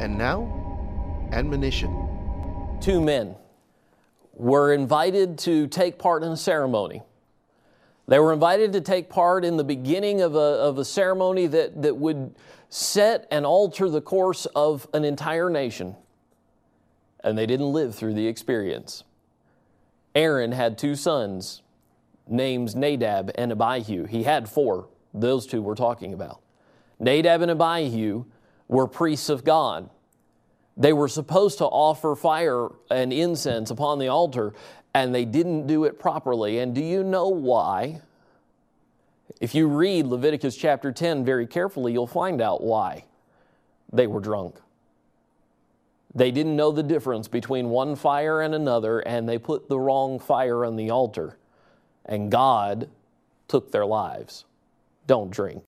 And now, admonition. Two men were invited to take part in a ceremony. They were invited to take part in the beginning of a, of a ceremony that, that would set and alter the course of an entire nation. And they didn't live through the experience. Aaron had two sons, names Nadab and Abihu. He had four. Those two we're talking about. Nadab and Abihu were priests of God. They were supposed to offer fire and incense upon the altar, and they didn't do it properly. And do you know why? If you read Leviticus chapter 10 very carefully, you'll find out why they were drunk. They didn't know the difference between one fire and another, and they put the wrong fire on the altar, and God took their lives. Don't drink.